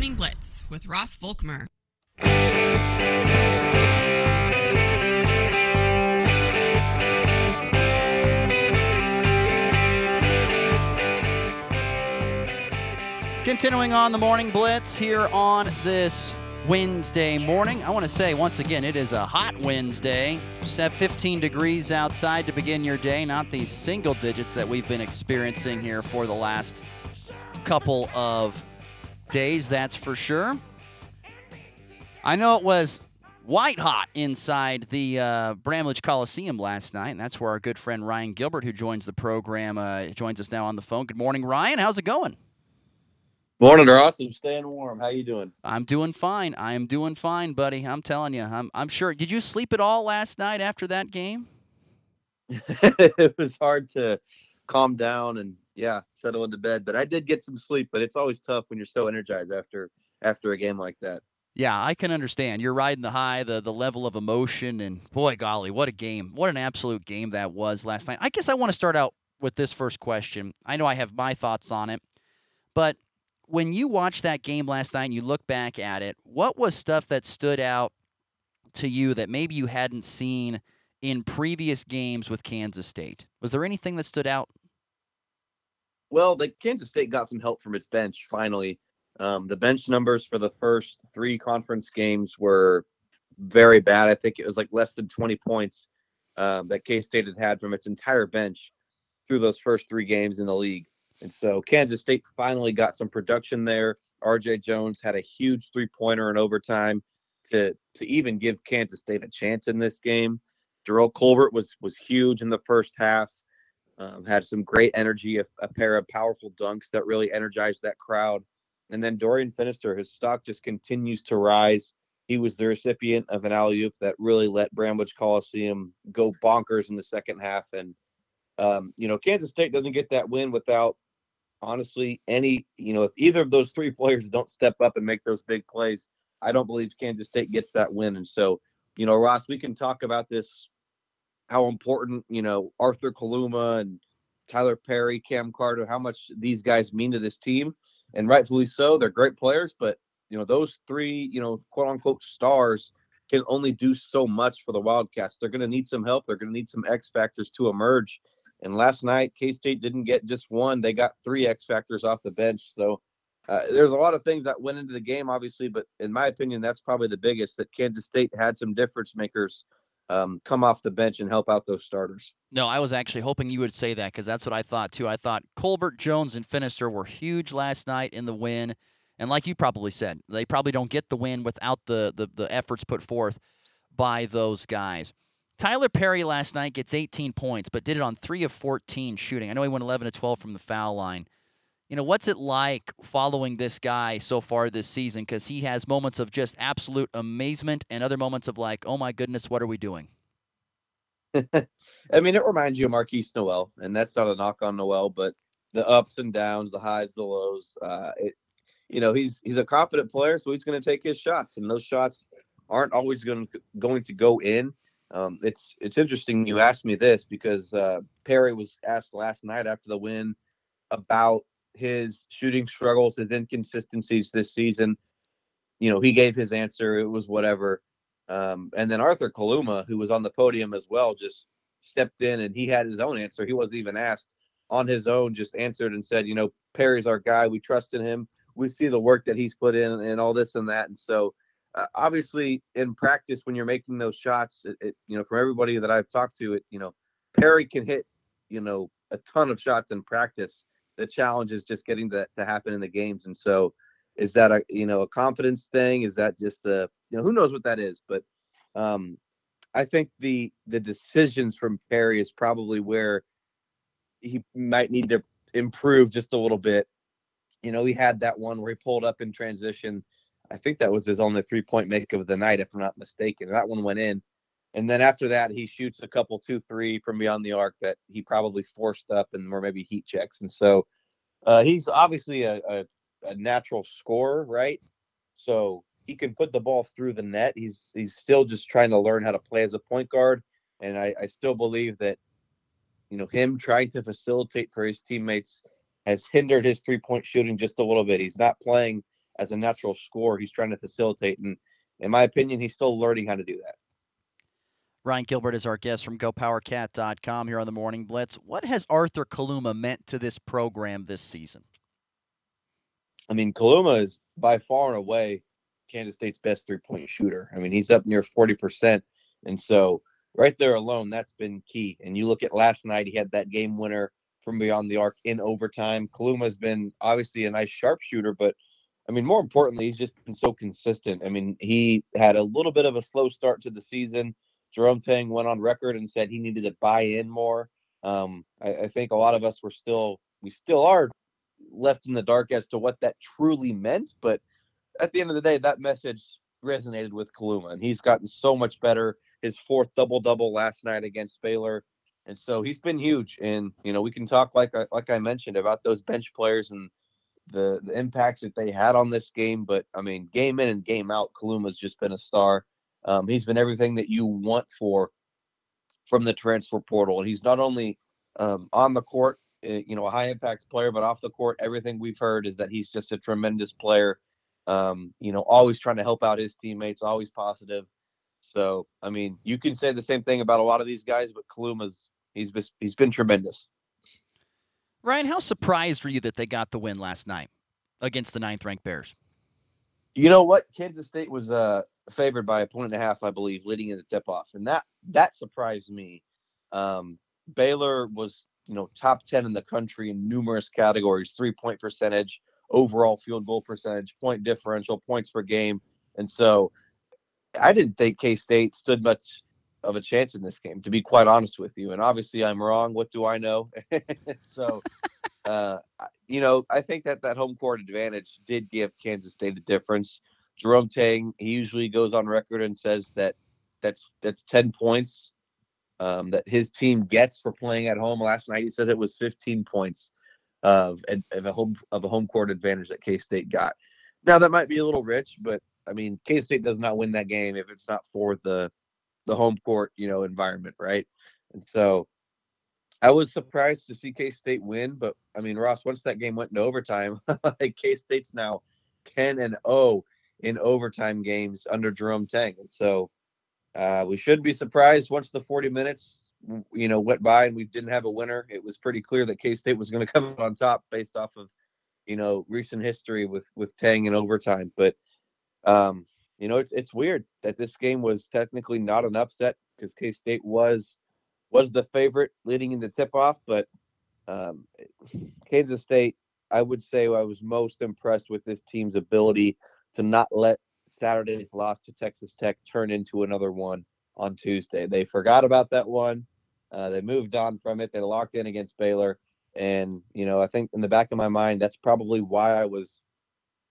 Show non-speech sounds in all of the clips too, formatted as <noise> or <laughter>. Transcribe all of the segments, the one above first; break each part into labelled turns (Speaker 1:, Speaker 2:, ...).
Speaker 1: Morning Blitz with Ross Volkmer.
Speaker 2: Continuing on the Morning Blitz here on this Wednesday morning. I want to say once again, it is a hot Wednesday. Set 15 degrees outside to begin your day, not these single digits that we've been experiencing here for the last couple of days, that's for sure. I know it was white hot inside the uh, Bramlage Coliseum last night, and that's where our good friend Ryan Gilbert, who joins the program, uh, joins us now on the phone. Good morning, Ryan. How's it going?
Speaker 3: Morning, Ross. I'm staying warm. How you doing?
Speaker 2: I'm doing fine. I am doing fine, buddy. I'm telling you. I'm I'm sure. Did you sleep at all last night after that game? <laughs>
Speaker 3: it was hard to calm down and yeah, settle into bed. But I did get some sleep. But it's always tough when you're so energized after after a game like that.
Speaker 2: Yeah, I can understand. You're riding the high, the the level of emotion, and boy, golly, what a game! What an absolute game that was last night. I guess I want to start out with this first question. I know I have my thoughts on it, but when you watched that game last night and you look back at it, what was stuff that stood out to you that maybe you hadn't seen in previous games with Kansas State? Was there anything that stood out?
Speaker 3: Well, the Kansas State got some help from its bench finally. Um, the bench numbers for the first three conference games were very bad. I think it was like less than 20 points um, that K State had had from its entire bench through those first three games in the league. And so Kansas State finally got some production there. RJ Jones had a huge three pointer in overtime to to even give Kansas State a chance in this game. Jerrell Colbert was was huge in the first half. Um, had some great energy, a, a, pair of powerful dunks that really energized that crowd. And then Dorian Finister, his stock just continues to rise. He was the recipient of an alley oop that really let Bramlage Coliseum go bonkers in the second half. And um, you know, Kansas State doesn't get that win without honestly, any, you know, if either of those three <laughs> players don't step up and make those big plays, I don't believe Kansas State gets that win. And so, you know, Ross, we can talk about this, how important, you know, Arthur Kaluma and Tylor Perry, Cam Carter, how much these guys mean to this team. And rightfully so. They're great players, but, you know, those three, you know, quote unquote stars can only do so much for the Wildcats. They're going to need some help. They're going to need some X factors to emerge. And last night, K State didn't get just one; they got three X factors off the bench. So uh, there's a lot of things that went into the game, obviously, but in my opinion, that's probably the biggest. That Kansas State had some difference makers um, come off the bench and help out those starters.
Speaker 2: No, I was actually hoping you would say that because that's what I thought too. I thought Colbert, Jones, and Finister were huge last night in the win, and like you probably said, they probably don't get the win without the the, the efforts put forth by those guys. Tylor Perry last night gets 18 points, but did it on 3 of 14 shooting. I know he went 11 to 12 from the foul line. You know, what's it like following this guy so far this season? Because he has moments of just absolute amazement and other moments of like, oh my goodness, what are we doing? <laughs>
Speaker 3: I mean, it reminds you of Markquis Nowell, and that's not a knock on Nowell, but the ups and downs, the highs, the lows. Uh, it, you know, he's he's a confident player, so he's going to take his shots, and those shots aren't always going going to go in. Um, it's it's interesting you asked me this because uh, Perry was asked last night after the win about his shooting struggles, his inconsistencies this season. You know, he gave his answer. It was whatever. Um, and then Arthur Kaluma, who was on the podium as well, just stepped in and he had his own answer. He wasn't even asked on his own, just answered and said, you know, Perry's our guy. We trust in him. We see the work that he's put in and all this and that. And so uh, obviously in practice when you're making those shots, it, it, you know, from everybody that I've talked to, it you know, Perry can hit, you know, a ton of shots in practice. The challenge is just getting that to happen in the games. And so, is that a you know a confidence thing? Is that just a you know who knows what that is? But um, I think the the decisions from Perry is probably where he might need to improve just a little bit. You know, he had that one where he pulled up in transition I think that was his only three point make of the night, if I'm not mistaken. That one went in. And then after that, he shoots a couple two, three from beyond the arc that he probably forced up and or maybe heat checks. And so uh, he's obviously a, a, a, natural scorer, right? So he can put the ball through the net. He's he's still just trying to learn how to play as a point guard. And I, I still believe that, you know, him trying to facilitate for his teammates has hindered his three point shooting just a little bit. He's not playing as a natural scorer. He's trying to facilitate, and in my opinion, he's still learning how to do that.
Speaker 2: Ryan Gilbert is our guest from GoPowerCat.com here on the Morning Blitz. What has Arthur Kaluma meant to this program this season?
Speaker 3: I mean, Kaluma is by far and away Kansas State's best three point shooter. I mean, he's up near 40%. And so, right there alone, that's been key. And you look at last night, he had that game winner from beyond the arc in overtime. Kaluma's been obviously a nice sharpshooter, but I mean, more importantly, he's just been so consistent. I mean, he had a little bit of a slow start to the season. Jerome Tang went on record and said he needed to buy in more. Um, I, I think a lot of us were still, we still are left in the dark as to what that truly meant. But at the end of the day, that message resonated with Kaluma, and he's gotten so much better. His fourth double double last night against Baylor, and so he's been huge. And you know, we can talk like I, like I mentioned about those bench players and the the impacts that they had on this game. But I mean, game in and game out, Kaluma's just been a star. Um, he's been everything that you want for from the transfer portal, and he's not only um, on the court, eh, you know, a high impact player, but off the court, everything we've heard is that he's just a tremendous player. Um, you know, always trying to help out his teammates, always positive. So, I mean, you can say the same thing about a lot of these guys, but Kaluma's he's been, he's been tremendous.
Speaker 2: Ryan, how surprised were you that they got the win last night against the ninth ranked Bears?
Speaker 3: You know what? Kansas State was uh, favored by a point and a half, I believe, leading in the tip off, and that that surprised me. Um, Baylor was, you know, top ten in the country in numerous categories: three point percentage, overall field goal percentage, point differential, points per game, and so I didn't think K State stood much of a chance in this game, to be quite honest with you. And obviously, I'm wrong. What do I know? <laughs> so, <laughs> uh, you know, I think that that home court advantage did give Kansas State a difference. Jerome Tang, he usually goes on record and says that that's that's 10 points um, that his team gets for playing at home. Last night, he said it was 15 points of, of a home of a home court advantage that K State got. Now that might be a little rich, but I mean, K State does not win that game if it's not for the the home court, you know, environment, right? And so I was surprised to see K State win, but I mean, Ross, once that game went into overtime, <laughs> K State's now 10 and 0 in overtime games under Jerome Tang. And so uh, we shouldn't be surprised once the 40 minutes, you know, went by and we didn't have a winner. It was pretty clear that K State was going <laughs> to come on top based off of, you know, recent history with with Tang in overtime. But um, you know, it's it's weird that this game was technically not an upset because K State was was the favorite leading into tip off, but um, Kansas State, I would say, I was most impressed with this team's ability to not let Saturday's loss to Texas Tech turn into another one on Tuesday. They forgot about that one. Uh, they moved on from it. They locked in against Baylor, and you know, I think in the back of my mind, that's probably why I was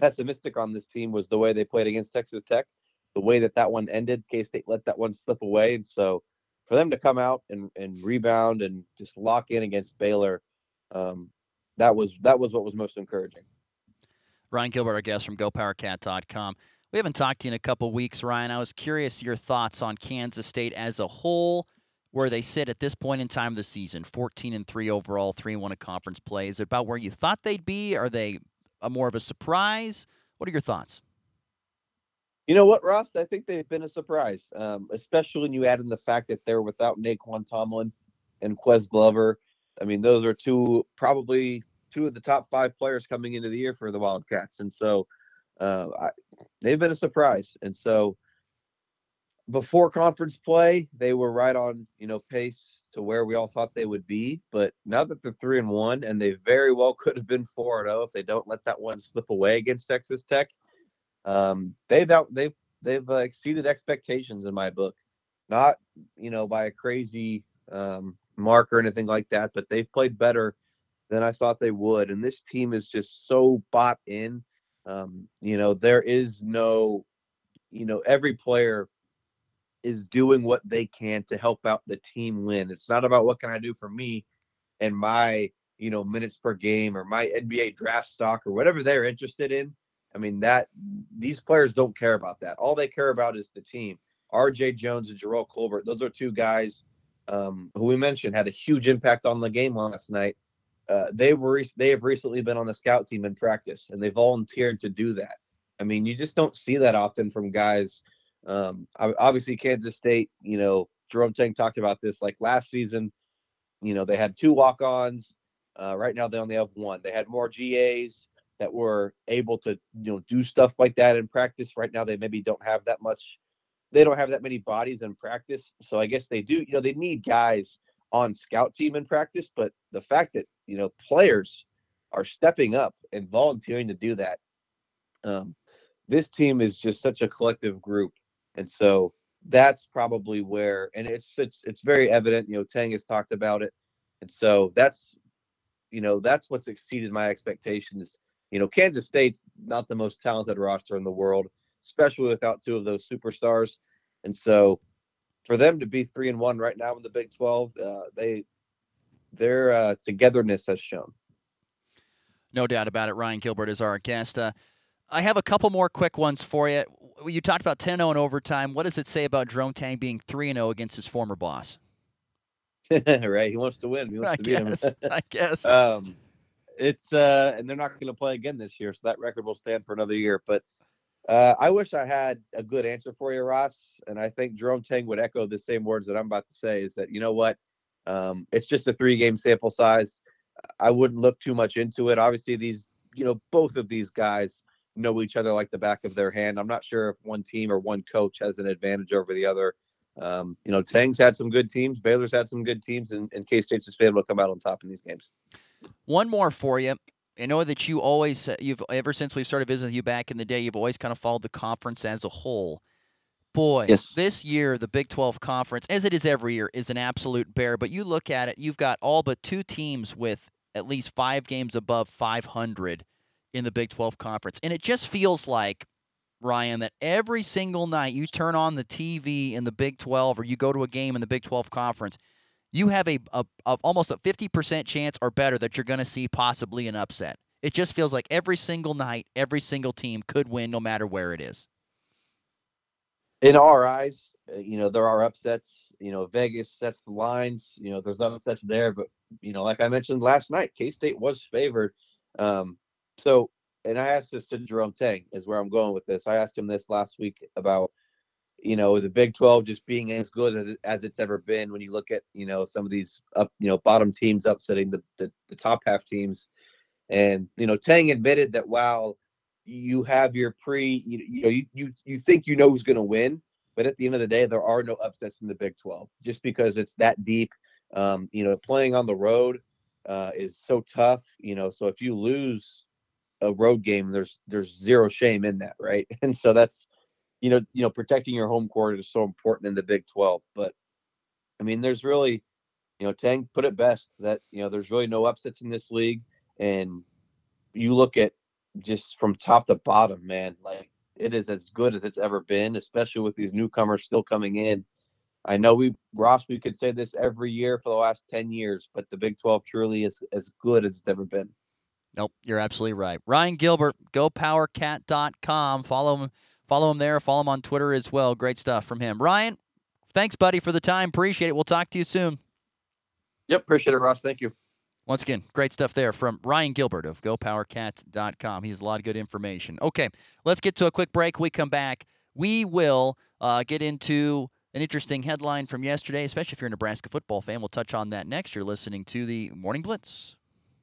Speaker 3: pessimistic on this team was the way they played against Texas Tech, the way that that one ended. K State let that one slip away, and so for them to come out and, and rebound and just lock in against Baylor, um, that was that was what was most encouraging.
Speaker 2: Ryan Gilbert, our guest from GoPowerCat.com. We haven't talked to you in a couple weeks, Ryan. I was curious your thoughts on Kansas State as a whole, where they sit at this point in time of the season, 14 and three overall, three and one in conference play. Is it about where you thought they'd be? Are they a more of a surprise? What are your thoughts?
Speaker 3: You know what, Ross? I think they've been a surprise, um, especially when you add in the fact that they're without Nae'Qwan Tomlin and Ques Glover. I mean, those are two probably two of the top five players coming into the year for the Wildcats, and so uh, I, they've been a surprise. And so before conference play, they were right on, you know, pace to where we all thought they would be. But now that they're three and one, and they very well could have been four and zero oh if they don't let that one slip away against Texas Tech. Um, they've out they've they've uh, exceeded expectations in my book, not you know by a crazy um, mark or anything like that, but they've played better than I thought they would. And this team is just so bought in. Um, you know, there is no, you know, every player is doing what they can to help out the team win. It's not about what can I do for me and my, you know, minutes per game or my NBA draft stock or whatever they're interested in. I mean, that these players don't care about that. All they care about is the team. RJ Jones and Jerrell Colbert, those are two guys um, who we mentioned had a huge impact on the game last night. Uh, they were they have recently been on the scout team in practice, and they volunteered to do that. I mean, you just don't see that often from guys. Um, obviously, Kansas State, you know, Jerome Tang talked about this like last season. You know, they had two walk ons. Uh, right now, they only have one. They had more GAs that were able to, you know, do stuff like that in practice. Right now, they maybe don't have that much. They don't have that many bodies in practice. So I guess they do. You know, they need guys on scout team in practice. But the fact that you know players are stepping up and volunteering to do that. Um, this team is just such a collective group, and so that's probably where, and it's it's it's very evident. You know, Tang has talked about it, and so that's, you know, that's what's exceeded my expectations. You know, Kansas State's not the most talented roster in the world, especially without two of those superstars, and so for them to be three and one right now in the Big Twelve, uh, they their uh, togetherness has shown.
Speaker 2: No doubt about it. Ryan Gilbert is our guest. Uh, I have a couple more quick ones for you. You talked about 10 0 in overtime. What does it say about Jerome Tang being 3 0 against his former boss? <laughs>
Speaker 3: right. He wants to win. He wants
Speaker 2: I
Speaker 3: to
Speaker 2: guess,
Speaker 3: beat him.
Speaker 2: I <laughs> guess.
Speaker 3: Um, it's uh, and they're not going to play again this year, so that record will stand for another year. But uh, I wish I had a good answer for you, Ross. And I think Jerome Tang would echo the same words that I'm about to say. Is that you know what? Um, it's just a three game sample size. I wouldn't look too much into it. Obviously, these you know both of these guys know each other like the back of their hand. I'm not sure if one team or one coach has an advantage over the other. Um, you know, Tang's had some good teams, Baylor's had some good teams, and, and K State's just been able to come out on top in these games.
Speaker 2: One more for you. I know that you always, you've ever since we started visiting you back in the day, you've always kind of followed the conference as a whole. Boy,
Speaker 3: yes.
Speaker 2: this year the Big 12 conference, as it is every year, is an absolute bear. But you look at it, you've got all but two teams with at least five games above 500 in the Big 12 conference, and it just feels like Ryan, that every single night you turn on the TV in the Big 12 or you go to a game in the Big 12 conference, you have a, a, a almost a 50% chance or better that you're going to see possibly an upset. It just feels like every single night, every single team could win no matter where it is.
Speaker 3: In our eyes, uh, you know, there are upsets. You know, Vegas sets the lines. You know, there's upsets there. But, you know, like I mentioned last night, K State was favored. Um, so and I asked this to Jerome Tang, is where I'm going with this. I asked him this last week about, you know, the Big 12 just being as good as, as it's ever been when you look at, you know, some of these up, you know, bottom teams upsetting the, the, the top half teams. And, you know, Tang admitted that while you have your pre, you, you know, you, you, you think you know who's going to win, but at the end of the day, there are no upsets in the Big 12 just because it's that deep. Um, you know, playing on the road uh, is so tough, you know, so if you lose, a road game, there's there's zero shame in that, right? <laughs> And so that's you know you know protecting your home court is so important in the Big 12. But I mean, there's really you know Tang put it best that you know there's really no upsets in this league, and you look at just from top to bottom, man, like it is as good as it's ever been, especially with these newcomers still coming in. I know we Ross, we could say this every year for the last 10 years, but the Big 12 truly is as good as it's ever been.
Speaker 2: Nope, you're absolutely right. Ryan Gilbert, gopowercat.com. Follow him, follow him there. Follow him on Twitter as well. Great stuff from him. Ryan, thanks, buddy, for the time. Appreciate it. We'll talk to you soon.
Speaker 3: Yep, appreciate it, Ross. Thank you.
Speaker 2: Once again, great stuff there from Ryan Gilbert of gopowercat.com. He has a lot of good information. Okay, let's get to a quick break. we come back, we will uh, get into an interesting headline from yesterday, especially if you're a Nebraska football fan. We'll touch on that next. You're listening to the Morning Blitz.